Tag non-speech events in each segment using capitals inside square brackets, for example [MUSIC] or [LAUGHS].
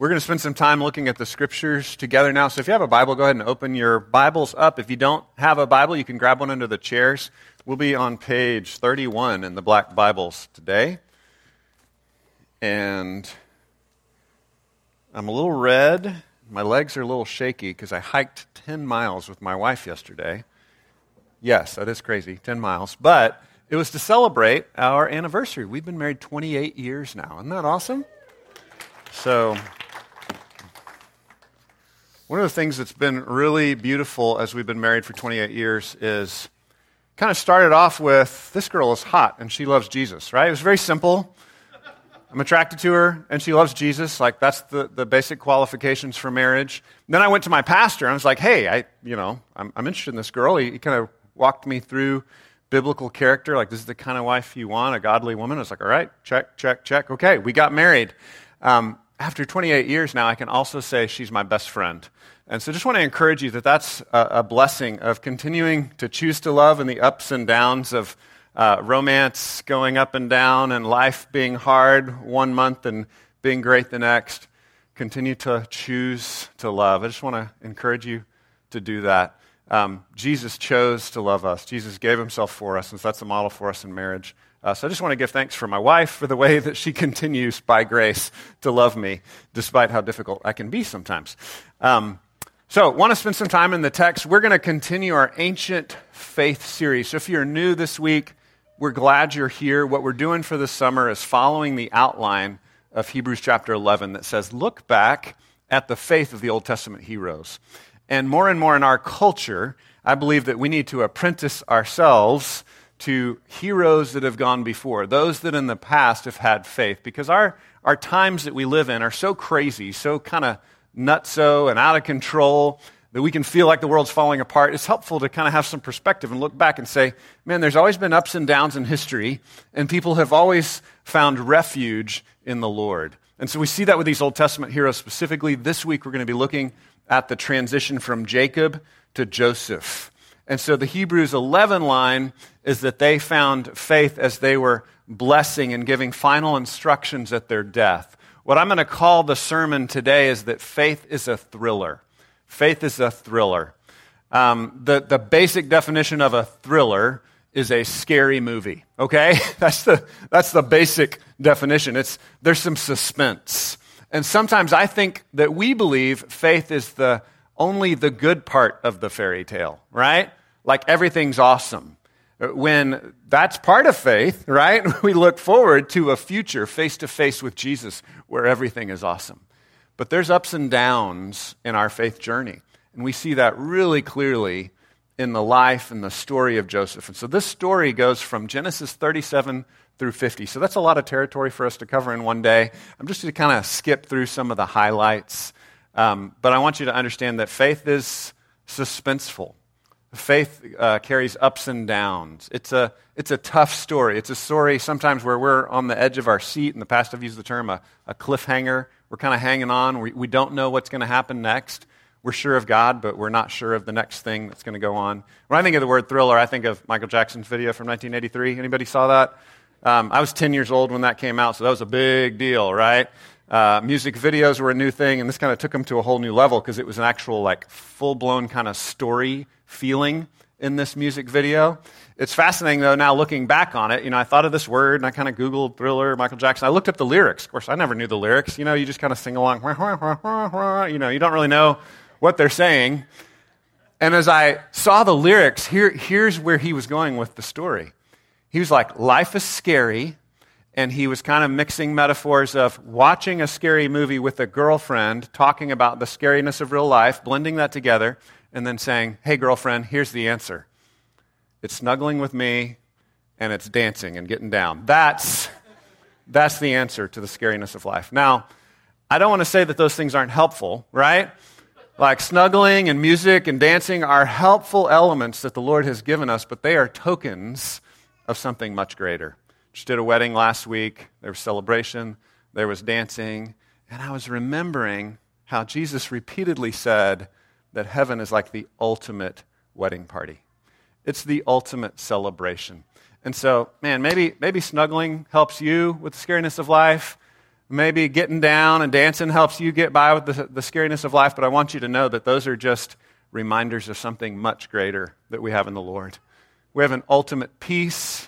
We're going to spend some time looking at the scriptures together now. So if you have a Bible, go ahead and open your Bibles up. If you don't have a Bible, you can grab one under the chairs. We'll be on page 31 in the black Bibles today. And I'm a little red. My legs are a little shaky because I hiked 10 miles with my wife yesterday. Yes, that is crazy, 10 miles. But it was to celebrate our anniversary. We've been married 28 years now. Isn't that awesome? So, one of the things that's been really beautiful as we've been married for 28 years is kind of started off with this girl is hot and she loves Jesus, right? It was very simple. I'm attracted to her and she loves Jesus. Like, that's the, the basic qualifications for marriage. Then I went to my pastor and I was like, hey, I, you know, I'm, I'm interested in this girl. He, he kind of walked me through biblical character. Like, this is the kind of wife you want, a godly woman. I was like, all right, check, check, check. Okay, we got married. Um, after 28 years now, I can also say she's my best friend. And so just want to encourage you that that's a, a blessing of continuing to choose to love in the ups and downs of uh, romance going up and down and life being hard one month and being great the next. Continue to choose to love. I just want to encourage you to do that. Um, Jesus chose to love us. Jesus gave himself for us, and so that's the model for us in marriage. Uh, so I just want to give thanks for my wife for the way that she [LAUGHS] continues by grace to love me, despite how difficult I can be sometimes. Um, so, want to spend some time in the text. We're going to continue our ancient faith series. So, if you're new this week, we're glad you're here. What we're doing for the summer is following the outline of Hebrews chapter 11 that says, Look back at the faith of the Old Testament heroes. And more and more in our culture, I believe that we need to apprentice ourselves to heroes that have gone before, those that in the past have had faith, because our, our times that we live in are so crazy, so kind of nutso and out of control that we can feel like the world's falling apart, it's helpful to kind of have some perspective and look back and say, man, there's always been ups and downs in history, and people have always found refuge in the Lord. And so we see that with these Old Testament heroes specifically. This week we're going to be looking at the transition from Jacob to Joseph. And so the Hebrews 11 line is that they found faith as they were blessing and giving final instructions at their death. What I'm going to call the sermon today is that faith is a thriller. Faith is a thriller. Um, the, the basic definition of a thriller is a scary movie, okay? [LAUGHS] that's, the, that's the basic definition. It's, there's some suspense. And sometimes I think that we believe faith is the, only the good part of the fairy tale, right? Like everything's awesome when that's part of faith, right? [LAUGHS] We look forward to a future face to face with Jesus where everything is awesome. But there's ups and downs in our faith journey. And we see that really clearly in the life and the story of Joseph. And so this story goes from Genesis 37 through 50. So that's a lot of territory for us to cover in one day. I'm just going to kind of skip through some of the highlights. Um, but I want you to understand that faith is suspenseful. Faith uh, carries ups and downs. It's a, it's a tough story. It's a story sometimes where we're on the edge of our seat. In the past, I've used the term a, a cliffhanger. We're kind of hanging on. We, we don't know what's going to happen next. We're sure of God, but we're not sure of the next thing that's going to go on. When I think of the word thriller, I think of Michael Jackson's video from 1983. Anybody saw that? Um, I was 10 years old when that came out, so that was a big deal, right? Uh, music videos were a new thing, and this kind of took them to a whole new level because it was an actual, like, full blown kind of story feeling in this music video. It's fascinating, though, now looking back on it. You know, I thought of this word and I kind of Googled thriller, Michael Jackson. I looked up the lyrics. Of course, I never knew the lyrics. You know, you just kind of sing along. You know, you don't really know what they're saying. And as I saw the lyrics, here, here's where he was going with the story. He was like, Life is scary. And he was kind of mixing metaphors of watching a scary movie with a girlfriend, talking about the scariness of real life, blending that together and then saying, Hey, girlfriend, here's the answer it's snuggling with me and it's dancing and getting down. That's, that's the answer to the scariness of life. Now, I don't want to say that those things aren't helpful, right? Like snuggling and music and dancing are helpful elements that the Lord has given us, but they are tokens of something much greater. Just did a wedding last week. There was celebration, there was dancing, and I was remembering how Jesus repeatedly said, that heaven is like the ultimate wedding party. It's the ultimate celebration. And so, man, maybe, maybe snuggling helps you with the scariness of life. Maybe getting down and dancing helps you get by with the, the scariness of life, but I want you to know that those are just reminders of something much greater that we have in the Lord. We have an ultimate peace,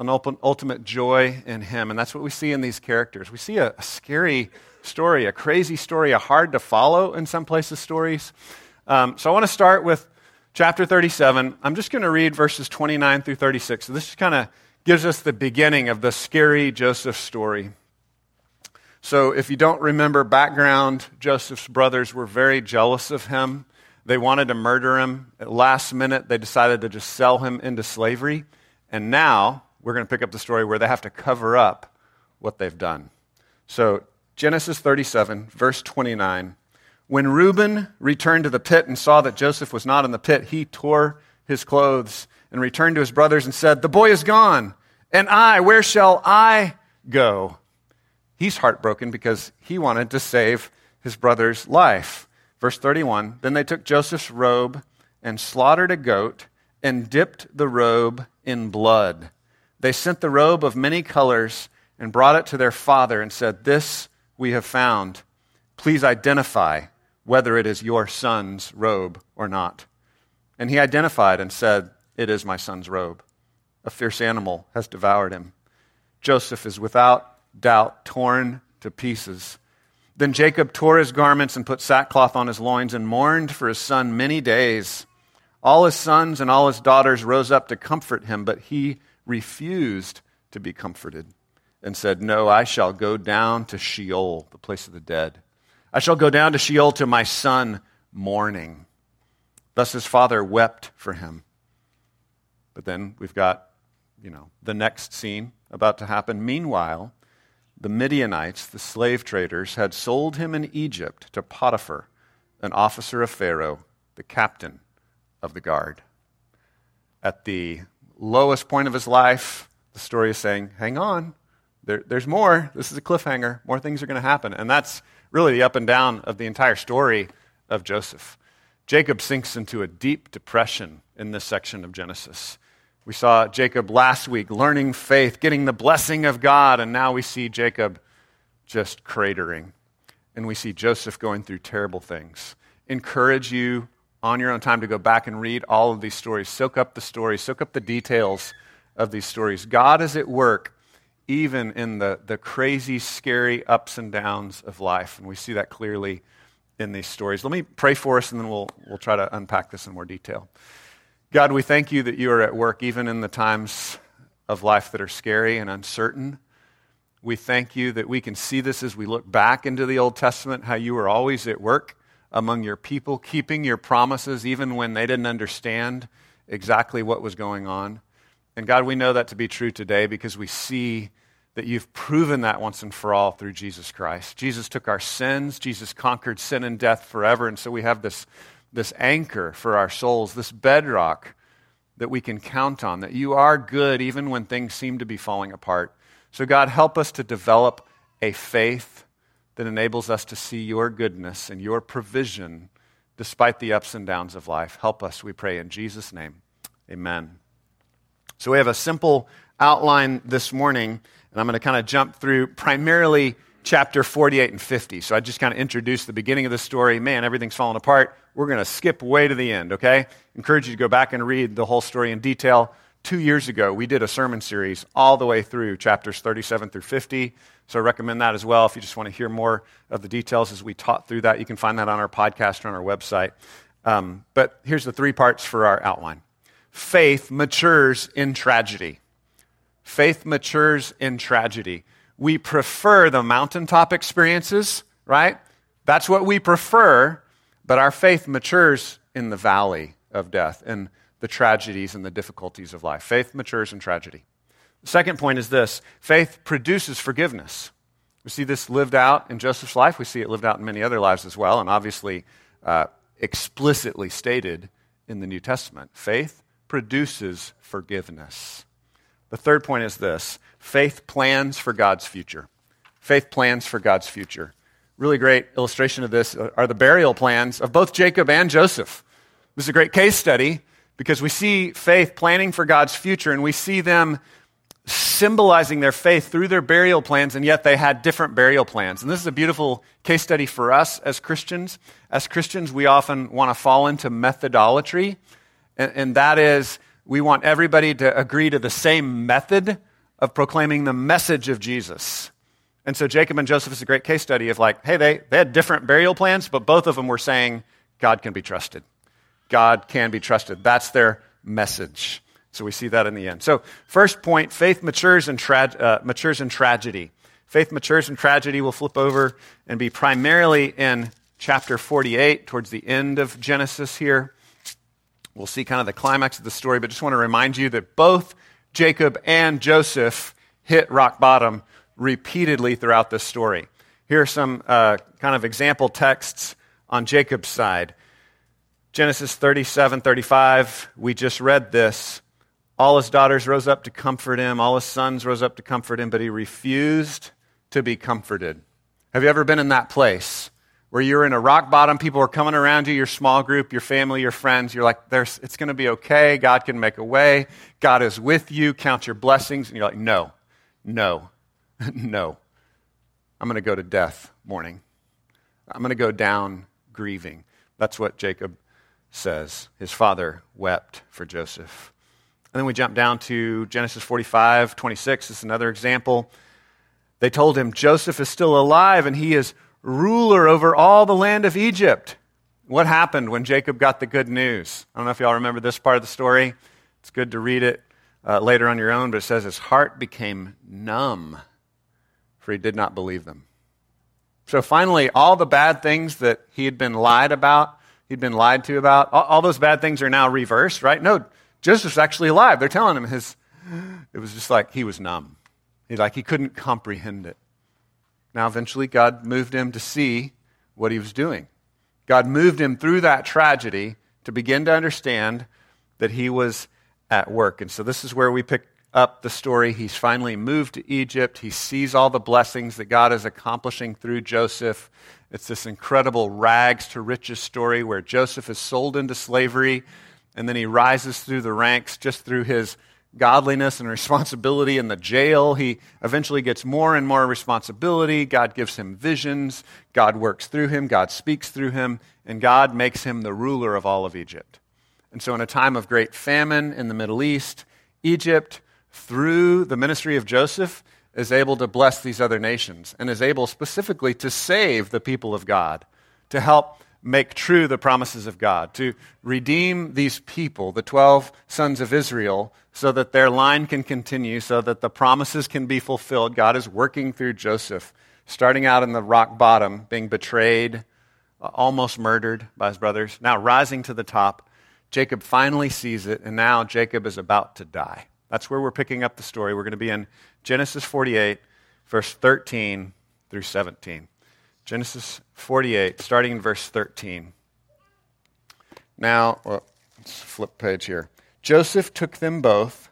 an ultimate joy in Him. And that's what we see in these characters. We see a, a scary story, a crazy story, a hard to follow in some places stories. Um, so I want to start with chapter 37. I'm just going to read verses 29 through 36. So this kind of gives us the beginning of the scary Joseph story. So, if you don't remember background, Joseph's brothers were very jealous of him. They wanted to murder him. At last minute, they decided to just sell him into slavery. And now, we're going to pick up the story where they have to cover up what they've done. So, Genesis 37, verse 29. When Reuben returned to the pit and saw that Joseph was not in the pit, he tore his clothes and returned to his brothers and said, The boy is gone, and I, where shall I go? He's heartbroken because he wanted to save his brother's life. Verse 31 Then they took Joseph's robe and slaughtered a goat and dipped the robe in blood. They sent the robe of many colors and brought it to their father and said, This we have found. Please identify whether it is your son's robe or not. And he identified and said, It is my son's robe. A fierce animal has devoured him. Joseph is without doubt torn to pieces. Then Jacob tore his garments and put sackcloth on his loins and mourned for his son many days. All his sons and all his daughters rose up to comfort him, but he refused to be comforted and said, No, I shall go down to Sheol, the place of the dead. I shall go down to Sheol to my son mourning. Thus his father wept for him. But then we've got, you know, the next scene about to happen. Meanwhile, the Midianites, the slave traders, had sold him in Egypt to Potiphar, an officer of Pharaoh, the captain of the guard. At the lowest point of his life, the story is saying, Hang on, there, there's more. This is a cliffhanger. More things are going to happen. And that's really the up and down of the entire story of Joseph. Jacob sinks into a deep depression in this section of Genesis. We saw Jacob last week learning faith, getting the blessing of God, and now we see Jacob just cratering. And we see Joseph going through terrible things. Encourage you on your own time to go back and read all of these stories. Soak up the stories, soak up the details of these stories. God is at work even in the, the crazy, scary ups and downs of life. And we see that clearly in these stories. Let me pray for us, and then we'll, we'll try to unpack this in more detail. God, we thank you that you are at work even in the times of life that are scary and uncertain. We thank you that we can see this as we look back into the Old Testament, how you were always at work among your people, keeping your promises even when they didn't understand exactly what was going on. And God, we know that to be true today because we see that you've proven that once and for all through Jesus Christ. Jesus took our sins, Jesus conquered sin and death forever, and so we have this this anchor for our souls, this bedrock that we can count on, that you are good even when things seem to be falling apart. So, God, help us to develop a faith that enables us to see your goodness and your provision despite the ups and downs of life. Help us, we pray, in Jesus' name. Amen. So, we have a simple outline this morning, and I'm going to kind of jump through primarily chapter 48 and 50. So I just kind of introduced the beginning of the story. Man, everything's falling apart. We're going to skip way to the end, okay? Encourage you to go back and read the whole story in detail. Two years ago, we did a sermon series all the way through chapters 37 through 50. So I recommend that as well. If you just want to hear more of the details as we taught through that, you can find that on our podcast or on our website. Um, but here's the three parts for our outline faith matures in tragedy. Faith matures in tragedy we prefer the mountaintop experiences, right? That's what we prefer, but our faith matures in the valley of death and the tragedies and the difficulties of life. Faith matures in tragedy. The second point is this faith produces forgiveness. We see this lived out in Joseph's life. We see it lived out in many other lives as well, and obviously uh, explicitly stated in the New Testament. Faith produces forgiveness. The third point is this faith plans for God's future. Faith plans for God's future. Really great illustration of this are the burial plans of both Jacob and Joseph. This is a great case study because we see faith planning for God's future and we see them symbolizing their faith through their burial plans, and yet they had different burial plans. And this is a beautiful case study for us as Christians. As Christians, we often want to fall into methodolatry, and, and that is we want everybody to agree to the same method of proclaiming the message of Jesus. And so Jacob and Joseph is a great case study of like, hey, they, they had different burial plans, but both of them were saying God can be trusted. God can be trusted. That's their message. So we see that in the end. So, first point faith matures in, tra- uh, matures in tragedy. Faith matures in tragedy. We'll flip over and be primarily in chapter 48, towards the end of Genesis here. We'll see kind of the climax of the story, but just want to remind you that both Jacob and Joseph hit rock bottom repeatedly throughout this story. Here are some uh, kind of example texts on Jacob's side. Genesis 37 35, we just read this. All his daughters rose up to comfort him, all his sons rose up to comfort him, but he refused to be comforted. Have you ever been in that place where you're in a rock bottom, people are coming around you, your small group, your family, your friends, you're like, it's going to be okay, God can make a way, God is with you, count your blessings, and you're like, no, no, [LAUGHS] no. I'm going to go to death mourning. I'm going to go down grieving. That's what Jacob says. His father wept for Joseph. And then we jump down to Genesis 45, 26. This is another example. They told him, Joseph is still alive and he is ruler over all the land of Egypt. What happened when Jacob got the good news? I don't know if y'all remember this part of the story. It's good to read it uh, later on your own, but it says his heart became numb, for he did not believe them. So finally, all the bad things that he had been lied about, he'd been lied to about, all, all those bad things are now reversed, right? No, Joseph's actually alive. They're telling him his, it was just like he was numb. He, like he couldn't comprehend it. Now, eventually, God moved him to see what he was doing. God moved him through that tragedy to begin to understand that he was at work. And so, this is where we pick up the story. He's finally moved to Egypt. He sees all the blessings that God is accomplishing through Joseph. It's this incredible rags to riches story where Joseph is sold into slavery and then he rises through the ranks just through his godliness and [LAUGHS] responsibility in the jail. He eventually gets more and more responsibility. God gives him visions. God works through him. God speaks through him. And God makes him the ruler of all of Egypt. And so, in a time of great famine in the Middle East, Egypt, through the ministry of Joseph, is able to bless these other nations and is able specifically to save the people of God, to help make true the promises of God, to redeem these people, the 12 sons of Israel, so that their line can continue, so that the promises can be fulfilled. God is working through Joseph, starting out in the rock bottom, being betrayed, almost murdered by his brothers, now rising to the top. Jacob finally sees it, and now Jacob is about to die. That's where we're picking up the story. We're going to be in Genesis 48, verse 13 through 17. Genesis 48, starting in verse 13. Now, well, let's flip page here. Joseph took them both,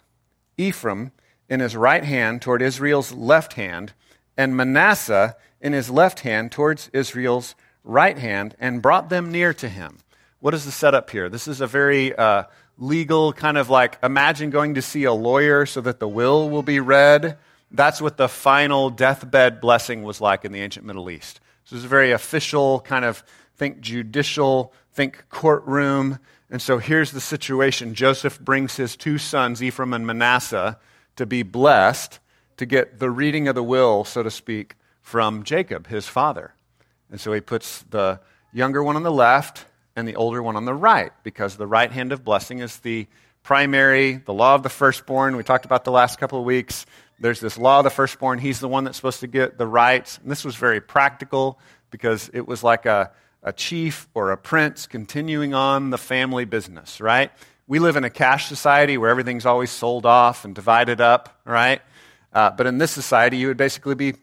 Ephraim in his right hand toward Israel's left hand, and Manasseh in his left hand towards Israel's right hand, and brought them near to him. What is the setup here? This is a very uh, legal kind of like imagine going to see a lawyer so that the will will be read. That's what the final deathbed blessing was like in the ancient Middle East. So it's a very official kind of think judicial, think courtroom. And so here's the situation Joseph brings his two sons, Ephraim and Manasseh, to be blessed, to get the reading of the will, so to speak, from Jacob, his father. And so he puts the younger one on the left and the older one on the right, because the right hand of blessing is the primary, the law of the firstborn. We talked about the last couple of weeks there's this law of the firstborn. He's the one that's supposed to get the rights. And this was very practical because it was like a, a chief or a prince continuing on the family business, right? We live in a cash society where everything's always sold off and divided up, right? Uh, but in this society, you would basically be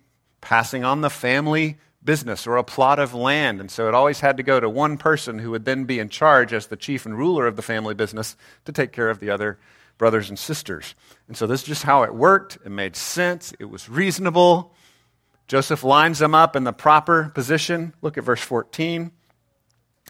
passing on the family business or a plot of land. And so it always had to go to one person who would then be in charge as the chief and ruler of the family business to take care of the other brothers and sisters. And so this is just how it worked. It made sense, it was reasonable. Joseph lines them up in the proper position. Look at verse 14.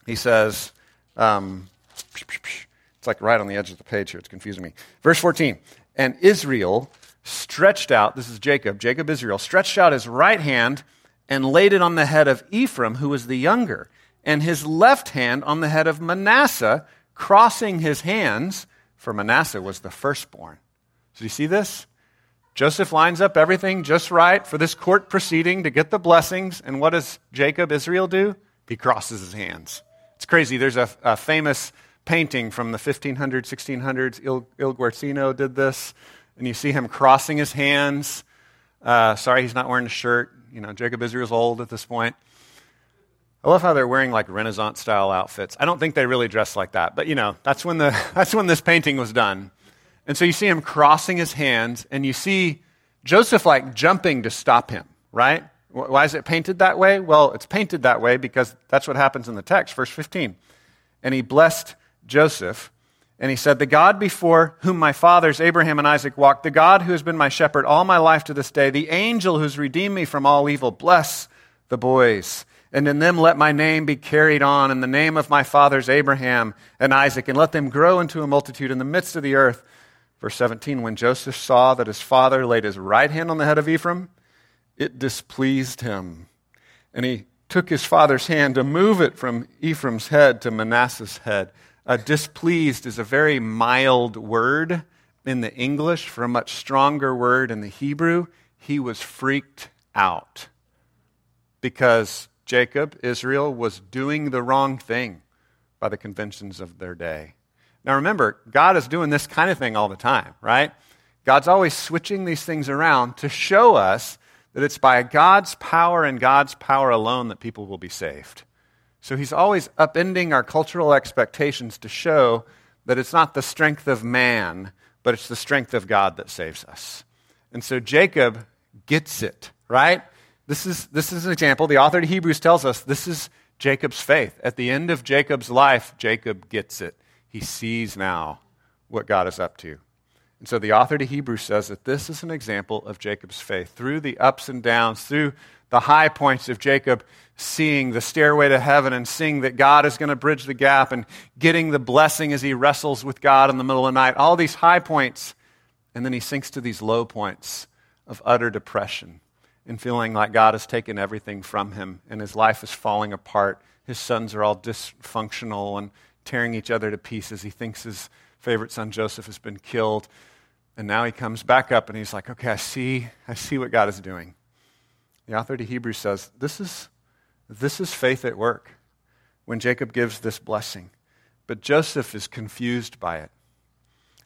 He says, um, it's like right on the edge of the page here. It's confusing me. Verse 14. And Israel stretched out, this is Jacob, Jacob Israel, stretched out his right hand and laid it on the head of Ephraim, who was the younger, and his left hand on the head of Manasseh, crossing his hands, for Manasseh was the firstborn. So you see this? Joseph lines up everything just right for this court proceeding to get the blessings. And what does Jacob, Israel, do? He crosses his hands. It's crazy. There's a, a famous painting from the 1500s, 1600s. Il, Il Guercino did this. And you see him crossing his hands. Uh, sorry, he's not wearing a shirt. You know, Jacob Israel's old at this point. I love how they're wearing like Renaissance style outfits. I don't think they really dress like that, but you know, that's when, the, [LAUGHS] that's when this painting was done. And so you see him crossing his hands, and you see Joseph like jumping to stop him, right? Why is it painted that way? Well, it's painted that way because that's what happens in the text, verse 15. And he blessed Joseph, and he said, The God before whom my fathers, Abraham and Isaac, walked, the God who has been my shepherd all my life to this day, the angel who's redeemed me from all evil, bless the boys. And in them let my name be carried on, in the name of my fathers, Abraham and Isaac, and let them grow into a multitude in the midst of the earth Verse 17 When Joseph saw that his father laid his right hand on the head of Ephraim, it displeased him. And he took his father's hand to move it from Ephraim's head to Manasseh's head. Uh, displeased is a very mild word in the English for a much stronger word in the Hebrew. He was freaked out because Jacob, Israel, was doing the wrong thing by the conventions of their day. Now remember, God is doing this kind of thing all the time, right? God's always switching these things around to show us that it's by God's power and God's power alone that people will be saved. So he's always upending our cultural expectations to show that it's not the strength of man, but it's the strength of God that saves us. And so Jacob gets it, right? This is, this is an example. The author of Hebrews tells us this is Jacob's faith. At the end of Jacob's life, Jacob gets it. He sees now what God is up to. And so the author to Hebrews says that this is an example of Jacob's faith. Through the ups and downs, through the high points of Jacob seeing the stairway to heaven and seeing that God is going to bridge the gap and getting the blessing as he wrestles with God in the middle of the night, all these high points. And then he sinks to these low points of utter depression and feeling like God has taken everything from him and his life is falling apart. His sons are all dysfunctional and tearing each other to pieces. He thinks his favorite son Joseph has been killed. And now he comes back up and he's like, okay, I see, I see what God is doing. The author to Hebrews says, this is, this is faith at work when Jacob gives this blessing. But Joseph is confused by it.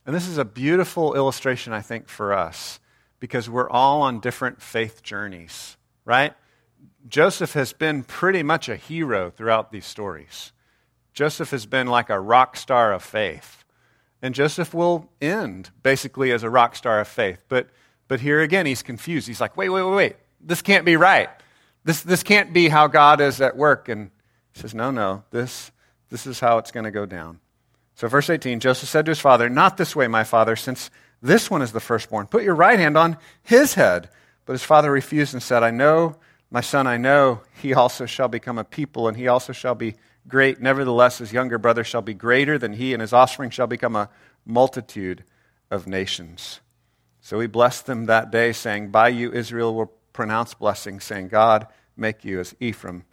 And this is a beautiful illustration, I think, for us because we're all on different faith journeys, right? Joseph has been pretty much a hero throughout these stories. Joseph has been like a rock star of faith. And Joseph will end basically as a rock star of faith. But, but here again, he's confused. He's like, wait, wait, wait, wait. This can't be right. This, this can't be how God is at work. And he says, no, no, this, this is how it's going to go down. So, verse 18 Joseph said to his father, Not this way, my father, since this one is the firstborn. Put your right hand on his head. But his father refused and said, I know, my son, I know he also shall become a people, and he also shall be great. Nevertheless, his younger brother shall be greater than he, and his offspring shall become a multitude of nations. So he blessed them that day, saying, By you Israel will pronounce blessing, saying, God make you as Ephraim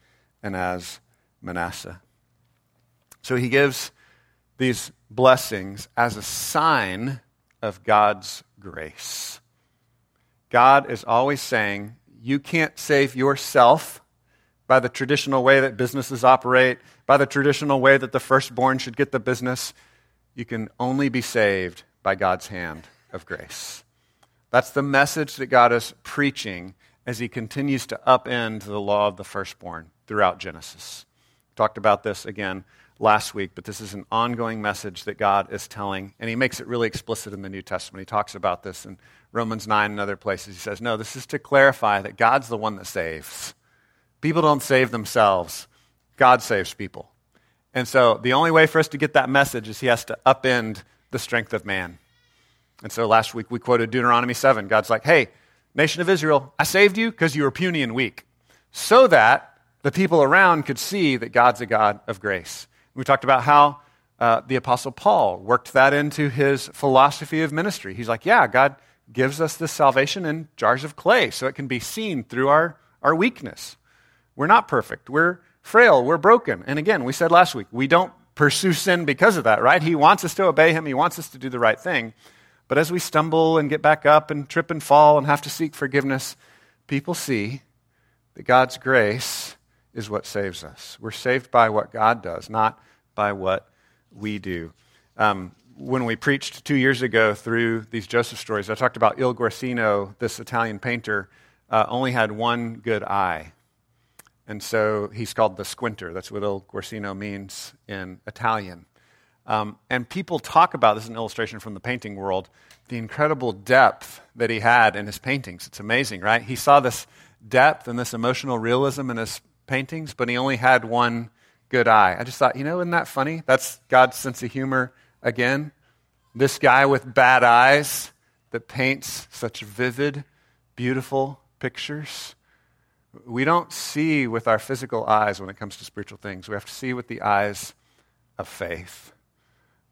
and as Manasseh. So he gives these blessings as a sign of God's grace. God is always saying, You can't save yourself by the traditional way that businesses operate, by the traditional way that the firstborn should get the business. You can only be saved by God's hand of grace. That's the message that God is preaching as he continues to upend the law of the firstborn throughout Genesis. Talked about this again last week, but this is an ongoing message that God is telling, and he makes it really explicit in the New Testament. He talks about this in Romans 9 and other places. He says, No, this is to clarify that God's the one that saves. People don't save themselves, God saves people. And so the only way for us to get that message is he has to upend the strength of man. And so last week we quoted Deuteronomy 7. God's like, hey, nation of Israel, I saved you because you were puny and weak, so that the people around could see that God's a God of grace. We talked about how uh, the Apostle Paul worked that into his philosophy of ministry. He's like, yeah, God, gives us this salvation in jars of clay so it can be seen through our, our weakness. We're not perfect. We're frail. We're broken. And again, we said last week, we don't pursue sin because of that, right? He wants us to obey him, he wants us to do the right thing. But as we stumble and get back up and trip and fall and have to seek forgiveness, people see that God's grace is what saves us. We're saved by what God does, not by what we do. Um, when we preached two years ago through these Joseph stories, I talked about Il Guercino, this Italian painter, uh, only had one good eye. And so he's called the squinter. That's what Il Guercino means in Italian. Um, and people talk about this is an illustration from the painting world the incredible depth that he had in his paintings. It's amazing, right? He saw this depth and this emotional realism in his paintings, but he only had one good eye. I just thought, you know, isn't that funny? That's God's sense of humor again. This guy with bad eyes that paints such vivid, beautiful pictures. We don't see with our physical eyes when it comes to spiritual things. We have to see with the eyes of faith.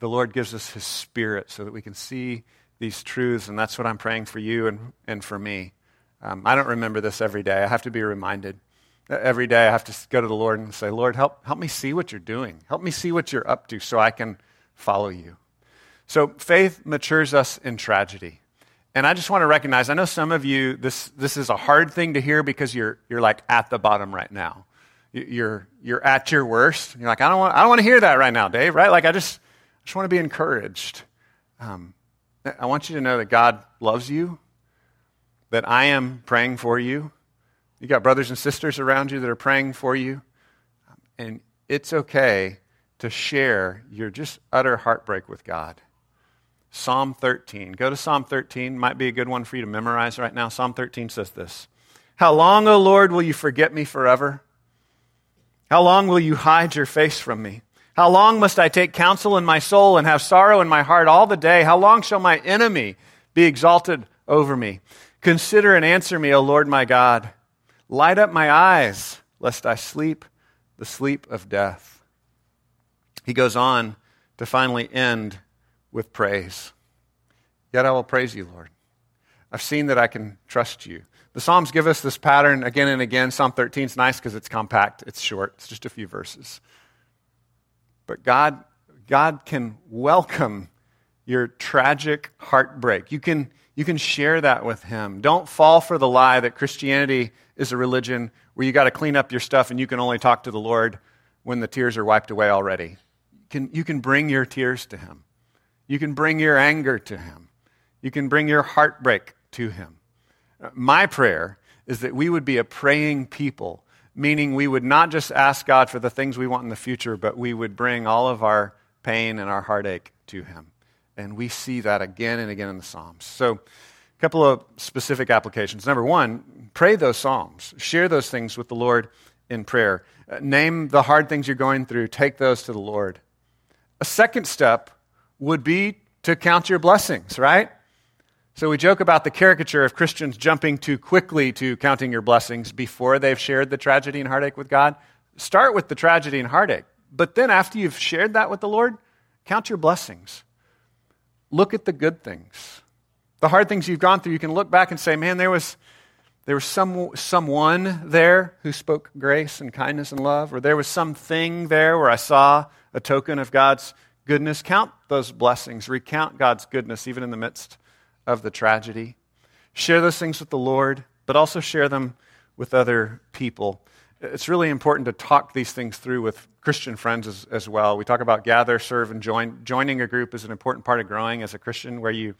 The Lord gives us His Spirit so that we can see these truths, and that's what I'm praying for you and, and for me. Um, I don't remember this every day. I have to be reminded. Every day I have to go to the Lord and say, Lord, help, help me see what you're doing. Help me see what you're up to so I can follow you. So faith matures us in tragedy. And I just want to recognize, I know some of you, this, this is a hard thing to hear because you're, you're like at the bottom right now. You're, you're at your worst. You're like, I don't, want, I don't want to hear that right now, Dave, right? Like, I just, I just want to be encouraged. Um, I want you to know that God loves you, that I am praying for you. You got brothers and sisters around you that are praying for you. And it's okay to share your just utter heartbreak with God. Psalm 13. Go to Psalm 13. Might be a good one for you to memorize right now. Psalm 13 says this How long, O Lord, will you forget me forever? How long will you hide your face from me? How long must I take counsel in my soul and have sorrow in my heart all the day? How long shall my enemy be exalted over me? Consider and answer me, O Lord my God. Light up my eyes, lest I sleep the sleep of death. He goes on to finally end with praise. Yet I will praise you, Lord. I've seen that I can trust you. The Psalms give us this pattern again and again. Psalm 13 is nice because it's compact, it's short, it's just a few verses. But God, God can welcome your tragic heartbreak. You can, you can share that with Him. Don't fall for the lie that Christianity is a religion where you got to clean up your stuff and you can only talk to the Lord when the tears are wiped away already. You can, you can bring your tears to Him. You can bring your anger to Him. You can bring your heartbreak to Him. My prayer is that we would be a praying people meaning we would not just ask God for the things we want in the future, but we would bring all of our pain and our heartache to Him. And we see that again and again in the Psalms. So, a couple of specific applications. Number one, pray those Psalms, share those things with the Lord in prayer. Uh, name the hard things you're going through, take those to the Lord. A second step would be to count your blessings, right? So we joke about the caricature of Christians jumping too quickly to counting your blessings before they've shared the tragedy and heartache with God. Start with the tragedy and heartache. But then after you've shared that with the Lord, count your blessings. Look at the good things. The hard things you've gone through, you can look back and say, man, there was, there was some, someone there who spoke grace and kindness and love, or there was something there where I saw a token of God's goodness. Count those blessings. Recount God's goodness even in the midst of the tragedy. Share those things with the Lord, but also share them with other people. It's really important to talk these things through with Christian friends as, as well. We talk about gather, serve, and join. Joining a group is an important part of growing as a Christian where you,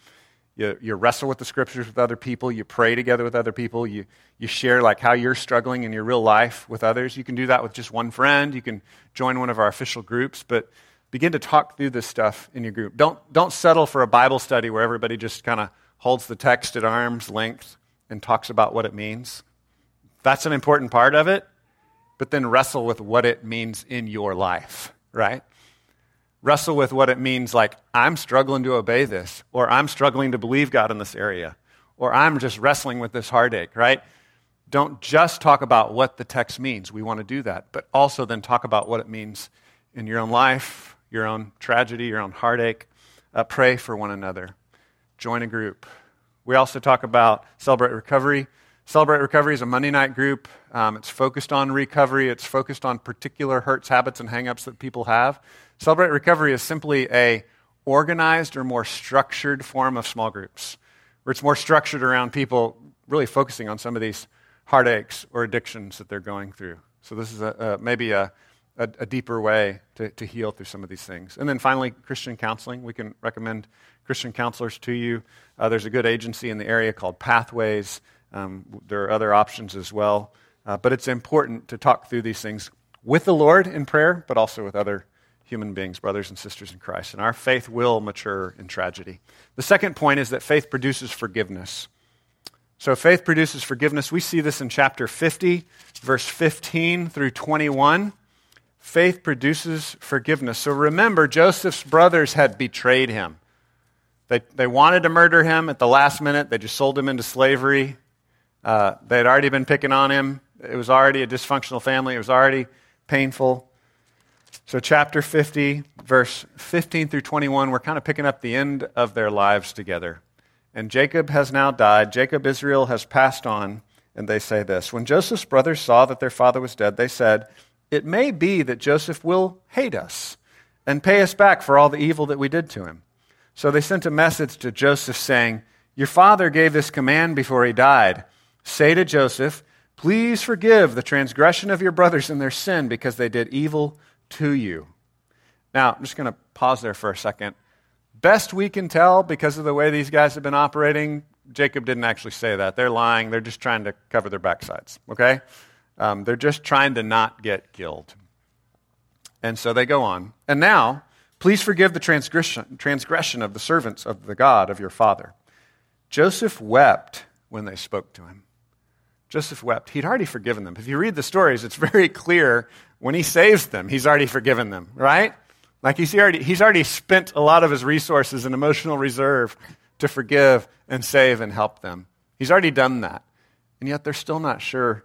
you, you wrestle with the scriptures with other people, you pray together with other people, you, you share like how you're struggling in your real life with others. You can do that with just one friend. You can join one of our official groups, but begin to talk through this stuff in your group. Don't, don't settle for a Bible study where everybody just kind of holds the text at arm's length and talks about what it means. That's an important part of it, but then wrestle with what it means in your life, right? Wrestle with what it means like, I'm struggling to obey this, or I'm struggling to believe God in this area, or I'm just wrestling with this heartache, right? Don't just talk about what the text means. We want to do that, but also then talk about what it means in your own life, your own tragedy, your own heartache. Uh, pray for one another. Join a group. We also talk about Celebrate Recovery. Celebrate Recovery is a Monday night group. Um, it's focused on recovery, it's focused on particular hurts, habits, and hangups that people have. Celebrate Recovery is simply a organized or more structured form of small groups, where it's more structured around people really focusing on some of these heartaches or addictions that they're going through. So this is a, a maybe a, a, a, deeper way to, to heal through some of these things. And then finally, Christian counseling. We can recommend Christian counselors to you. Uh, there's a good agency in the area called Pathways. Um, there are other options as well. Uh, but it's important to talk through these things with the Lord in prayer, but also with other human beings, brothers and sisters in Christ. And our faith will mature in tragedy. The second point is that faith produces forgiveness. So faith produces forgiveness. We see this in chapter 50, verse 15 through 21. Faith produces forgiveness. So remember, Joseph's brothers had betrayed him. They, they wanted to murder him at the last minute. They just sold him into slavery. Uh, they had already been picking on him. It was already a dysfunctional family. It was already painful. So, chapter 50, verse 15 through 21, we're kind of picking up the end of their lives together. And Jacob has now died. Jacob, Israel, has passed on. And they say this When Joseph's brothers saw that their father was dead, they said, It may be that Joseph will hate us and pay us back for all the evil that we did to him. So they sent a message to Joseph saying, Your father gave this command before he died. Say to Joseph, Please forgive the transgression of your brothers and their sin because they did evil to you. Now, I'm just going to pause there for a second. Best we can tell, because of the way these guys have been operating, Jacob didn't actually say that. They're lying. They're just trying to cover their backsides, okay? Um, they're just trying to not get killed. And so they go on. And now, please forgive the transgression, transgression of the servants of the God of your father. Joseph wept when they spoke to him. Joseph wept. He'd already forgiven them. If you read the stories, it's very clear when he saves them, he's already forgiven them, right? Like he's already, he's already spent a lot of his resources and emotional reserve to forgive and save and help them. He's already done that. And yet they're still not sure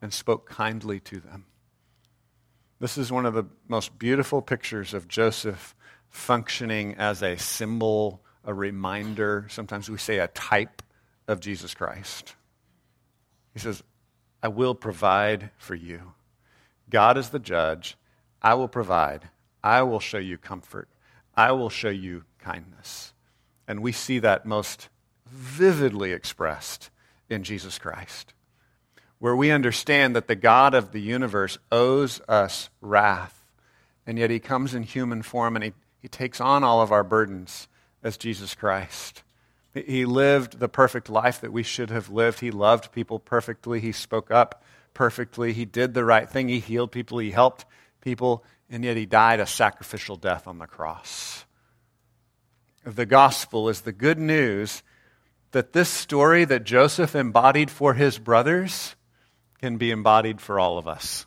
and spoke kindly to them. This is one of the most beautiful pictures of Joseph functioning as a symbol, a reminder. Sometimes we say a type of Jesus Christ. He says, I will provide for you. God is the judge. I will provide. I will show you comfort. I will show you kindness. And we see that most vividly expressed in Jesus Christ, where we understand that the God of the universe owes us wrath, and yet he comes in human form and he, he takes on all of our burdens as Jesus Christ. He lived the perfect life that we should have lived. He loved people perfectly. He spoke up perfectly. He did the right thing. He healed people. He helped people. And yet he died a sacrificial death on the cross. The gospel is the good news that this story that Joseph embodied for his brothers can be embodied for all of us.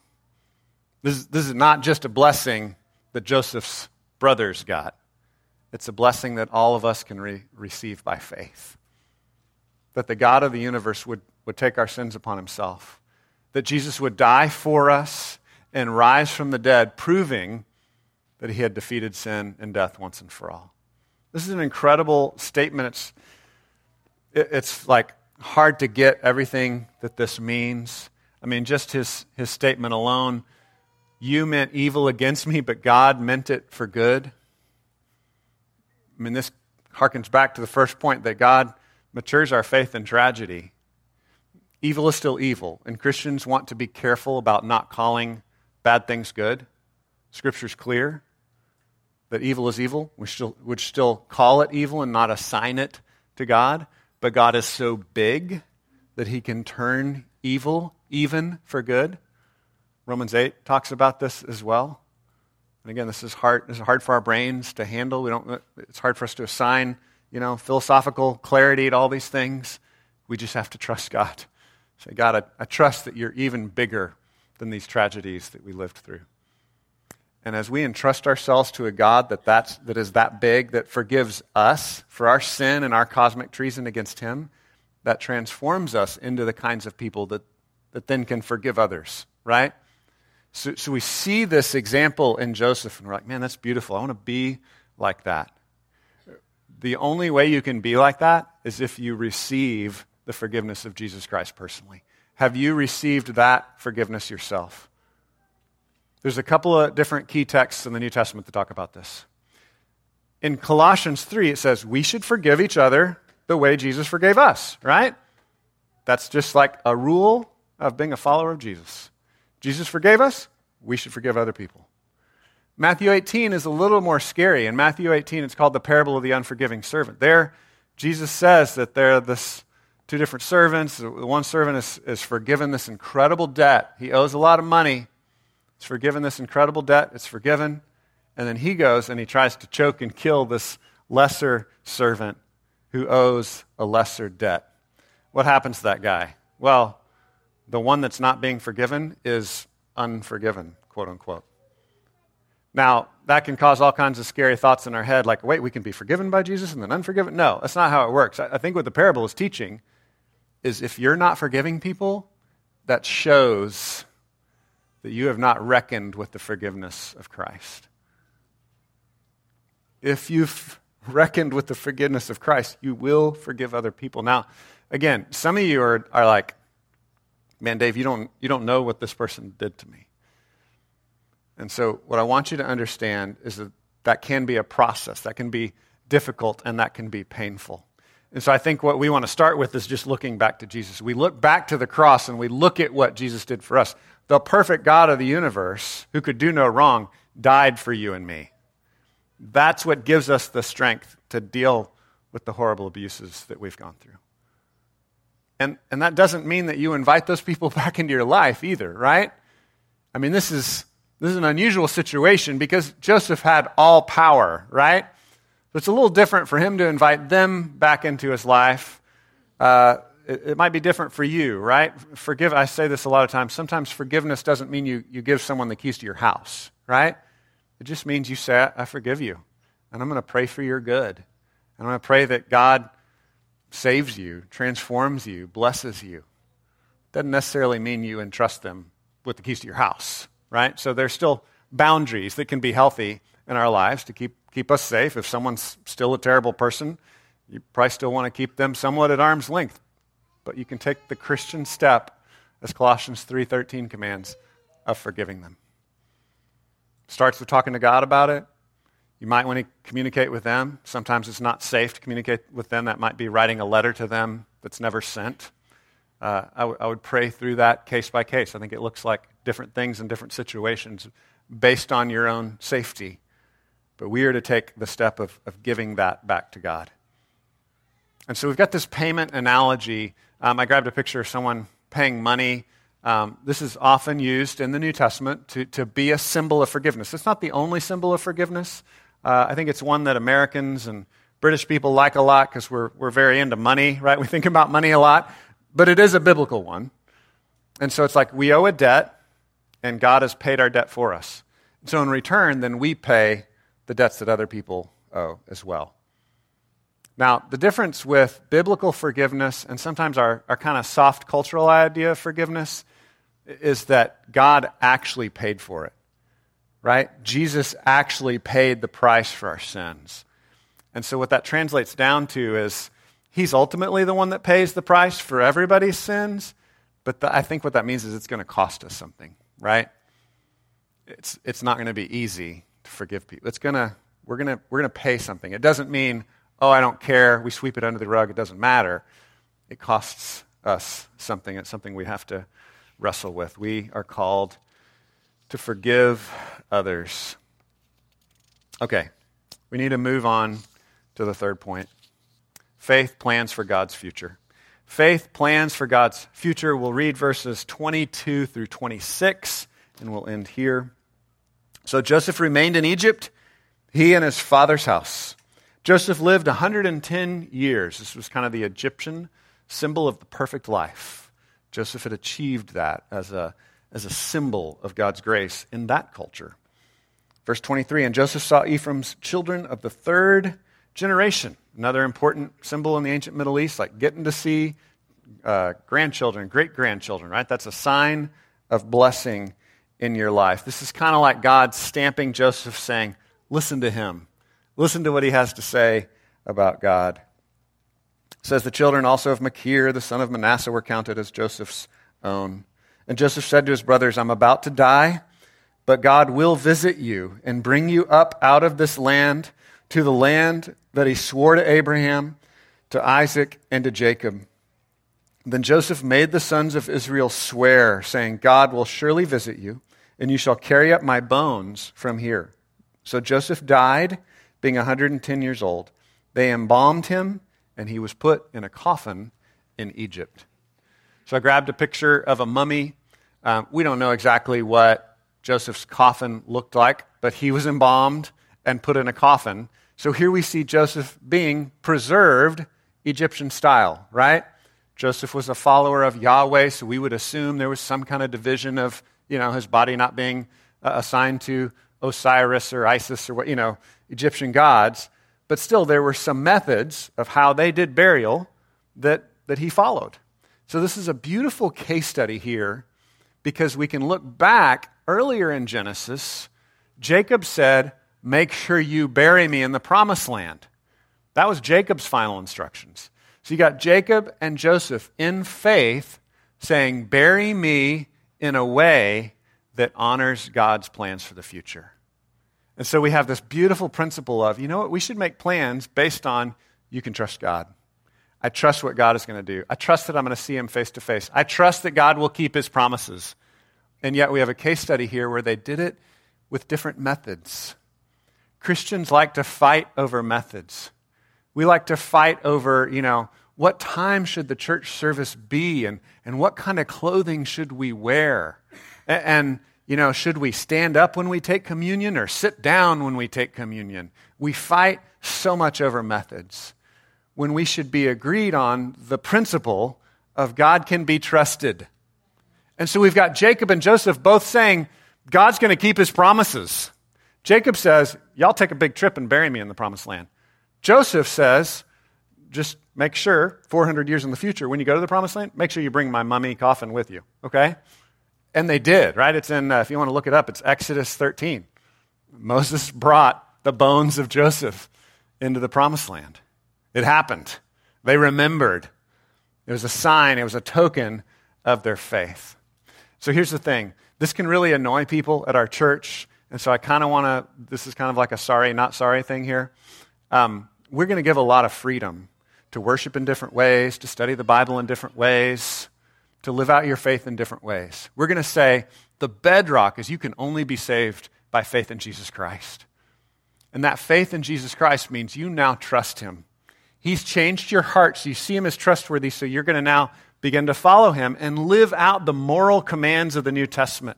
This, this is not just a blessing that Joseph's brothers got. It's a blessing that all of us can re- receive by faith. That the God of the universe would, would take our sins upon himself. That Jesus would die for us and rise from the dead, proving that he had defeated sin and death once and for all. This is an incredible statement. It's, it, it's like hard to get everything that this means. I mean, just his, his statement alone you meant evil against me, but God meant it for good. I mean, this harkens back to the first point that God matures our faith in tragedy. Evil is still evil, and Christians want to be careful about not calling bad things good. Scripture's clear that evil is evil. We still, would still call it evil and not assign it to God. But God is so big that he can turn evil even for good. Romans 8 talks about this as well. And again, this is hard. This is hard for our brains to handle. We don't. It's hard for us to assign, you know, philosophical clarity to all these things. We just have to trust God. Say, God, I, I trust that you're even bigger than these tragedies that we lived through. And as we entrust ourselves to a God that, that's, that is that big, that forgives us for our sin and our cosmic treason against Him, that transforms us into the kinds of people that, that then can forgive others, right? So, so we see this example in Joseph, and we're like, man, that's beautiful. I want to be like that. The only way you can be like that is if you receive the forgiveness of Jesus Christ personally. Have you received that forgiveness yourself? There's a couple of different key texts in the New Testament that talk about this. In Colossians 3, it says, We should forgive each other the way Jesus forgave us, right? That's just like a rule of being a follower of Jesus. Jesus forgave us, we should forgive other people. Matthew 18 is a little more scary. In Matthew 18, it's called the parable of the unforgiving servant. There, Jesus says that there are this two different servants. The one servant is, is forgiven this incredible debt. He owes a lot of money. He's forgiven this incredible debt. It's forgiven. And then he goes and he tries to choke and kill this lesser servant who owes a lesser debt. What happens to that guy? Well, the one that's not being forgiven is unforgiven, quote unquote. Now, that can cause all kinds of scary thoughts in our head, like, wait, we can be forgiven by Jesus and then unforgiven? No, that's not how it works. I think what the parable is teaching is if you're not forgiving people, that shows that you have not reckoned with the forgiveness of Christ. If you've reckoned with the forgiveness of Christ, you will forgive other people. Now, again, some of you are, are like, man, Dave, you don't, you don't know what this person did to me. And so, what I want you to understand is that that can be a process, that can be difficult, and that can be painful. And so, I think what we want to start with is just looking back to Jesus. We look back to the cross and we look at what Jesus did for us. The perfect God of the universe, who could do no wrong, died for you and me. That's what gives us the strength to deal with the horrible abuses that we've gone through. And, and that doesn't mean that you invite those people [LAUGHS] back into your life either, right? I mean, this is, this is an unusual situation because Joseph had all power, right? So it's a little different for him to invite them back into his life. Uh, it, it, might be different for you, right? Forgive, I say this a lot of times. Sometimes forgiveness doesn't mean you, you give someone the keys to your house, right? It just means you say, I forgive you, and I'm going to pray for your good. And I'm going to pray that God saves you, transforms you, blesses you. Doesn't necessarily mean you entrust them with the keys to your house, right? So there's still boundaries that can be healthy in our lives to keep, keep us safe. If someone's still a terrible person, you probably still want to keep them somewhat at arm's length. But you can take the Christian step, as Colossians 3.13 commands, of forgiving them. Starts with talking to God about it, you might want to communicate with them. Sometimes it's not safe to communicate with them. That might be writing a letter to them that's never sent. Uh, I, w- I would pray through that case by case. I think it looks like different things in different situations based on your own safety. But we are to take the step of, of giving that back to God. And so we've got this payment analogy. Um, I grabbed a picture of someone paying money. Um, this is often used in the New Testament to, to be a symbol of forgiveness. It's not the only symbol of forgiveness, uh, I think it's one that Americans and British people like a lot because we're, we're very into money, right? We think about money a lot, but it is a biblical one. And so it's like we owe a debt, and God has paid our debt for us. So in return, then we pay the debts that other people owe as well. Now, the difference with biblical forgiveness and sometimes our, our kind of soft cultural idea of forgiveness is that God actually paid for it right? Jesus actually paid the price for our sins. And so, what that translates down to is he's ultimately the one that pays the price for everybody's sins. But the, I think what that means is it's going to cost us something, right? It's, it's not going to be easy to forgive people. It's to, we're going we're going to pay something. It doesn't mean, oh, I don't care. We sweep it under the rug. It doesn't matter. It costs us something. It's something we have to wrestle with. We are called to forgive others. Okay, we need to move on to the third point. Faith plans for God's future. Faith plans for God's future. We'll read verses 22 through 26, and we'll end here. So Joseph remained in Egypt, he and his father's house. Joseph lived 110 years. This was kind of the Egyptian symbol of the perfect life. Joseph had achieved that as a, as a symbol of God's grace in that culture. Verse 23 And Joseph saw Ephraim's children of the third generation. Another important symbol in the ancient Middle East, like getting to see uh, grandchildren, great grandchildren, right? That's a sign of blessing in your life. This is kind of like God stamping Joseph saying, Listen to him. Listen to what he has to say about God. It says the children also of Machir, the son of Manasseh, were counted as Joseph's own. And Joseph said to his brothers, I'm about to die, but God will visit you and bring you up out of this land to the land that he swore to Abraham, to Isaac, and to Jacob. Then Joseph made the sons of Israel swear, saying, God will surely visit you, and you shall carry up my bones from here. So Joseph died, being 110 years old. They embalmed him, and he was put in a coffin in Egypt. So I grabbed a picture of a mummy. Um, we don't know exactly what Joseph's coffin looked like, but he was embalmed and put in a coffin. So here we see Joseph being preserved Egyptian style, right? Joseph was a follower of Yahweh, so we would assume there was some kind of division of, you know, his body not being uh, assigned to Osiris or Isis or what, you know, Egyptian gods. But still, there were some methods of how they did burial that, that he followed. So, this is a beautiful case study here because we can look back earlier in Genesis. Jacob said, Make sure you bury me in the promised land. That was Jacob's final instructions. So, you got Jacob and Joseph in faith saying, Bury me in a way that honors God's plans for the future. And so we have this beautiful principle of, you know what, we should make plans based on you can trust God. I trust what God is going to do. I trust that I'm going to see him face to face. I trust that God will keep his promises. And yet we have a case study here where they did it with different methods. Christians like to fight over methods. We like to fight over, you know, what time should the church service be and, and what kind of clothing should we wear? And, you know, should we stand up when we take communion or sit down when we take communion? We fight so much over methods when we should be agreed on the principle of God can be trusted. And so we've got Jacob and Joseph both saying, God's going to keep his promises. Jacob says, Y'all take a big trip and bury me in the promised land. Joseph says, Just make sure, 400 years in the future, when you go to the promised land, make sure you bring my mummy coffin with you, okay? And they did, right? It's in, uh, if you want to look it up, it's Exodus 13. Moses brought the bones of Joseph into the promised land. It happened. They remembered. It was a sign, it was a token of their faith. So here's the thing this can really annoy people at our church. And so I kind of want to, this is kind of like a sorry, not sorry thing here. Um, we're going to give a lot of freedom to worship in different ways, to study the Bible in different ways, to live out your faith in different ways. We're going to say the bedrock is you can only be saved by faith in Jesus Christ. And that faith in Jesus Christ means you now trust him. He's changed your heart so you see him as trustworthy, so you're going to now begin to follow him and live out the moral commands of the New Testament.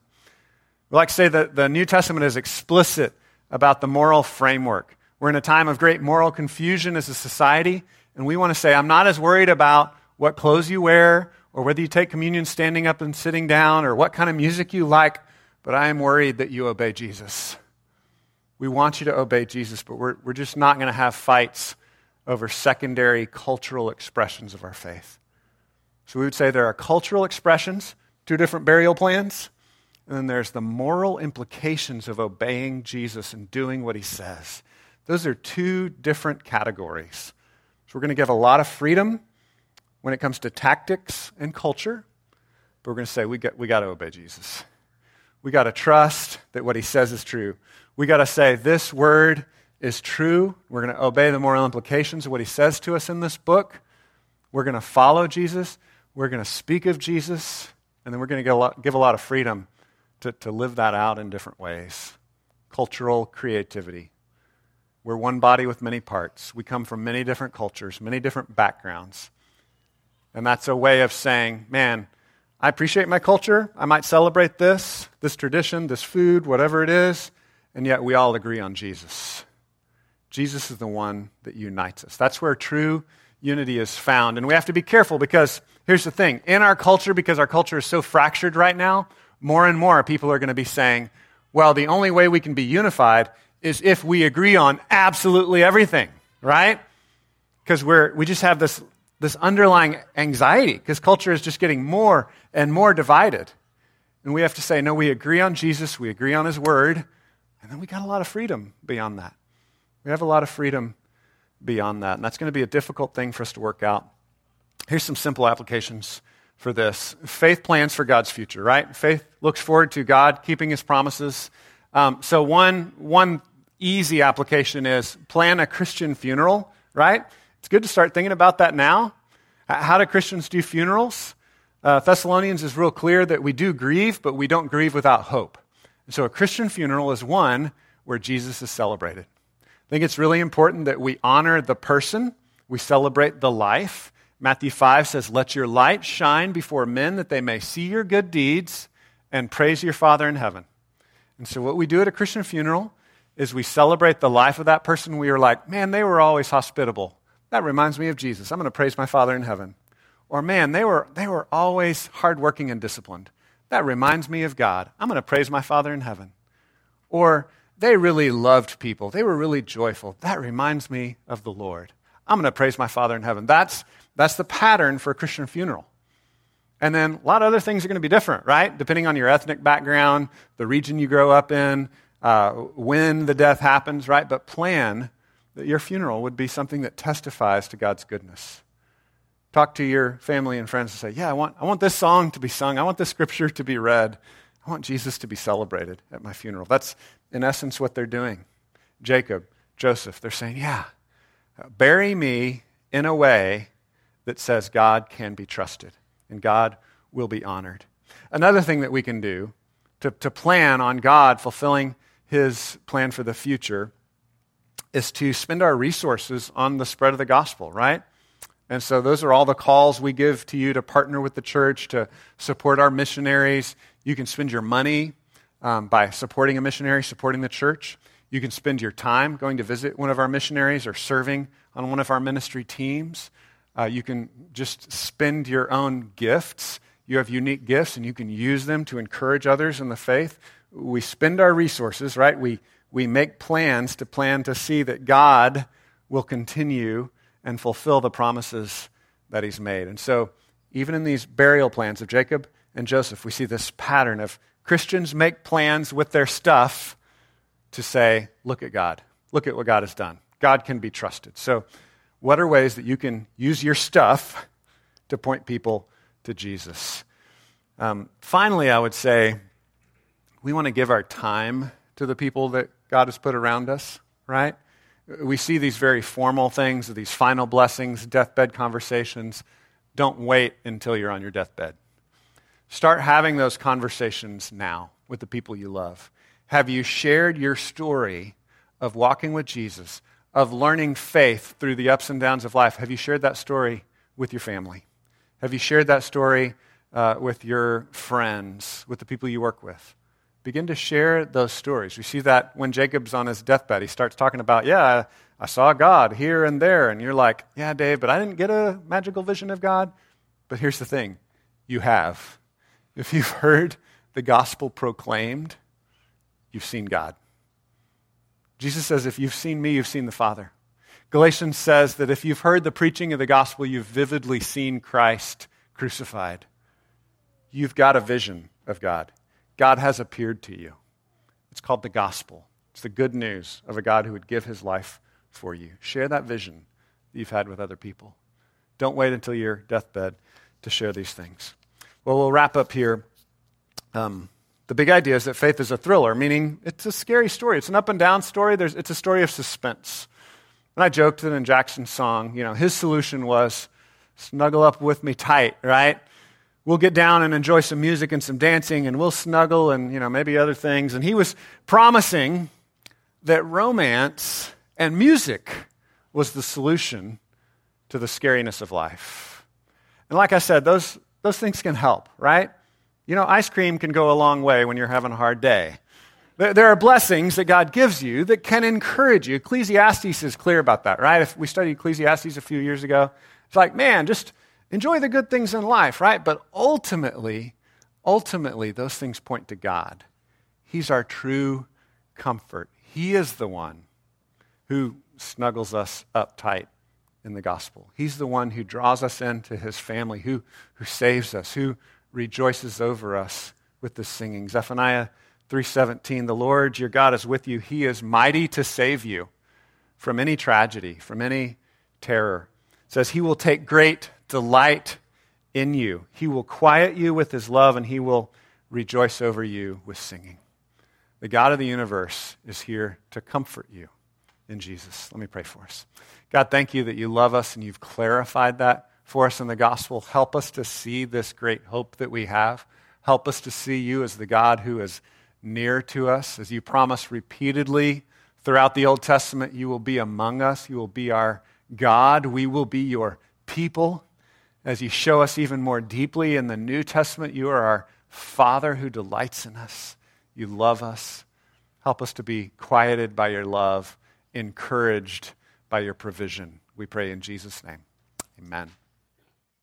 We like to say that the New Testament is explicit about the moral framework. We're in a time of great moral confusion as a society, and we want to say, I'm not as worried about what clothes you wear or whether you take communion standing up and sitting down, or what kind of music you like, but I am worried that you obey Jesus. We want you to obey Jesus, but we're, we're just not going to have fights over secondary cultural expressions of our faith. So we would say there are cultural expressions, two different burial plans, and then there's the moral implications of obeying Jesus and doing what he says. Those are two different categories. So we're going to give a lot of freedom when it comes to tactics and culture, but we're going to say we got, we got to obey Jesus. We got to trust that what he says is true. We got to say this word is true. We're going to obey the moral implications of what he says to us in this book. We're going to follow Jesus. We're going to speak of Jesus. And then we're going to give a lot of freedom to, to live that out in different ways. Cultural creativity. We're one body with many parts. We come from many different cultures, many different backgrounds. And that's a way of saying, man, I appreciate my culture. I might celebrate this, this tradition, this food, whatever it is, and yet we all agree on Jesus. Jesus is the one that unites us. That's where true unity is found. And we have to be careful because here's the thing in our culture, because our culture is so fractured right now, more and more people are going to be saying, well, the only way we can be unified is if we agree on absolutely everything, right? Because we're we just have this this underlying anxiety because culture is just getting more and more divided. And we have to say, no, we agree on Jesus, we agree on his word, and then we got a lot of freedom beyond that. We have a lot of freedom beyond that. And that's going to be a difficult thing for us to work out. Here's some simple applications for this faith plans for God's future, right? Faith looks forward to God keeping his promises. Um, so, one, one easy application is plan a Christian funeral, right? It's good to start thinking about that now. How do Christians do funerals? Uh, Thessalonians is real clear that we do grieve, but we don't grieve without hope. And so, a Christian funeral is one where Jesus is celebrated. I think it's really important that we honor the person, we celebrate the life. Matthew 5 says, Let your light shine before men that they may see your good deeds and praise your Father in heaven. And so, what we do at a Christian funeral is we celebrate the life of that person. We are like, man, they were always hospitable. That reminds me of Jesus. I'm going to praise my Father in heaven. Or, man, they were, they were always hardworking and disciplined. That reminds me of God. I'm going to praise my Father in heaven. Or, they really loved people. They were really joyful. That reminds me of the Lord. I'm going to praise my Father in heaven. That's, that's the pattern for a Christian funeral. And then a lot of other things are going to be different, right? Depending on your ethnic background, the region you grow up in, uh, when the death happens, right? But plan that your funeral would be something that testifies to God's goodness. Talk to your family and friends and say, Yeah, I want, I want this song to be sung. I want this scripture to be read. I want Jesus to be celebrated at my funeral. That's, in essence, what they're doing. Jacob, Joseph, they're saying, Yeah, uh, bury me in a way that says God can be trusted and God will be honored. Another thing that we can do to, to plan on God fulfilling his plan for the future is to spend our resources on the spread of the gospel, right? And so those are all the calls we give to you to partner with the church, to support our missionaries. You can spend your money um, by supporting a missionary, supporting the church. You can spend your time going to visit one of our missionaries or serving on one of our ministry teams. Uh, you can just spend your own gifts. You have unique gifts, and you can use them to encourage others in the faith. We spend our resources, right? We, we make plans to plan to see that God will continue and fulfill the promises that He's made. And so, even in these burial plans of Jacob and Joseph, we see this pattern of Christians make plans with their stuff to say, look at God. Look at what God has done. God can be trusted. So, what are ways that you can use your stuff to point people to Jesus? Um, finally, I would say we want to give our time to the people that God has put around us, right? We see these very formal things, these final blessings, deathbed conversations. Don't wait until you're on your deathbed. Start having those conversations now with the people you love. Have you shared your story of walking with Jesus? of learning faith through the ups and downs of life, have you shared that story with your family? Have you shared that story uh, with your friends, with the people you work with? Begin to share those stories. We see that when Jacob's on his deathbed, he starts talking about, yeah, I saw God here and there. And you're like, yeah, Dave, but I didn't get a magical vision of God. But here's the thing you have. If you've [LAUGHS] heard the gospel proclaimed, you've seen God. Jesus says, If you've seen me, you've seen the Father. Galatians says that if you've heard the preaching of the gospel, you've vividly seen Christ crucified. You've got a vision of God. God has appeared to you. It's called the gospel. It's the good news of a God who would give his life for you. Share that vision that you've had with other people. Don't wait until your deathbed to share these things. Well, we'll wrap up here. Um, the big idea is that faith is a thriller, meaning it's a scary story. It's an up and down story. There's, it's a story of suspense. And I joked that in Jackson's song, you know, his solution was snuggle up with me tight, right? We'll get down and enjoy some music and some dancing, and we'll snuggle and, you know, maybe other things. And he was promising that romance and music was the solution to the scariness of life. And like I said, those, those things can help, right? You know, ice cream can go a long way when you're having a hard day, There are blessings that God gives you that can encourage you. Ecclesiastes is clear about that, right? If we studied Ecclesiastes a few years ago, it's like, man, just enjoy the good things in life, right? But ultimately, ultimately, those things point to God. He's our true comfort. He is the one who snuggles us up tight in the gospel. He's the one who draws us into his family, who, who saves us, who rejoices over us with the singing. Zephaniah 3:17 The Lord your God is with you. He is mighty to save you from any tragedy, from any terror. It says he will take great delight in you. He will quiet you with his love and he will rejoice over you with singing. The God of the universe is here to comfort you in Jesus. Let me pray for us. God, thank you that you love us and you've clarified that for us in the gospel. Help us to see this great hope that we have. Help us to see you as the God who is near to us. As you promise repeatedly throughout the Old Testament, you will be among us. You will be our God. We will be your people. As you show us even more deeply in the New Testament, you are our Father who delights in us. You love us. Help us to be quieted by your love, encouraged by your provision. We pray in Jesus' name. Amen.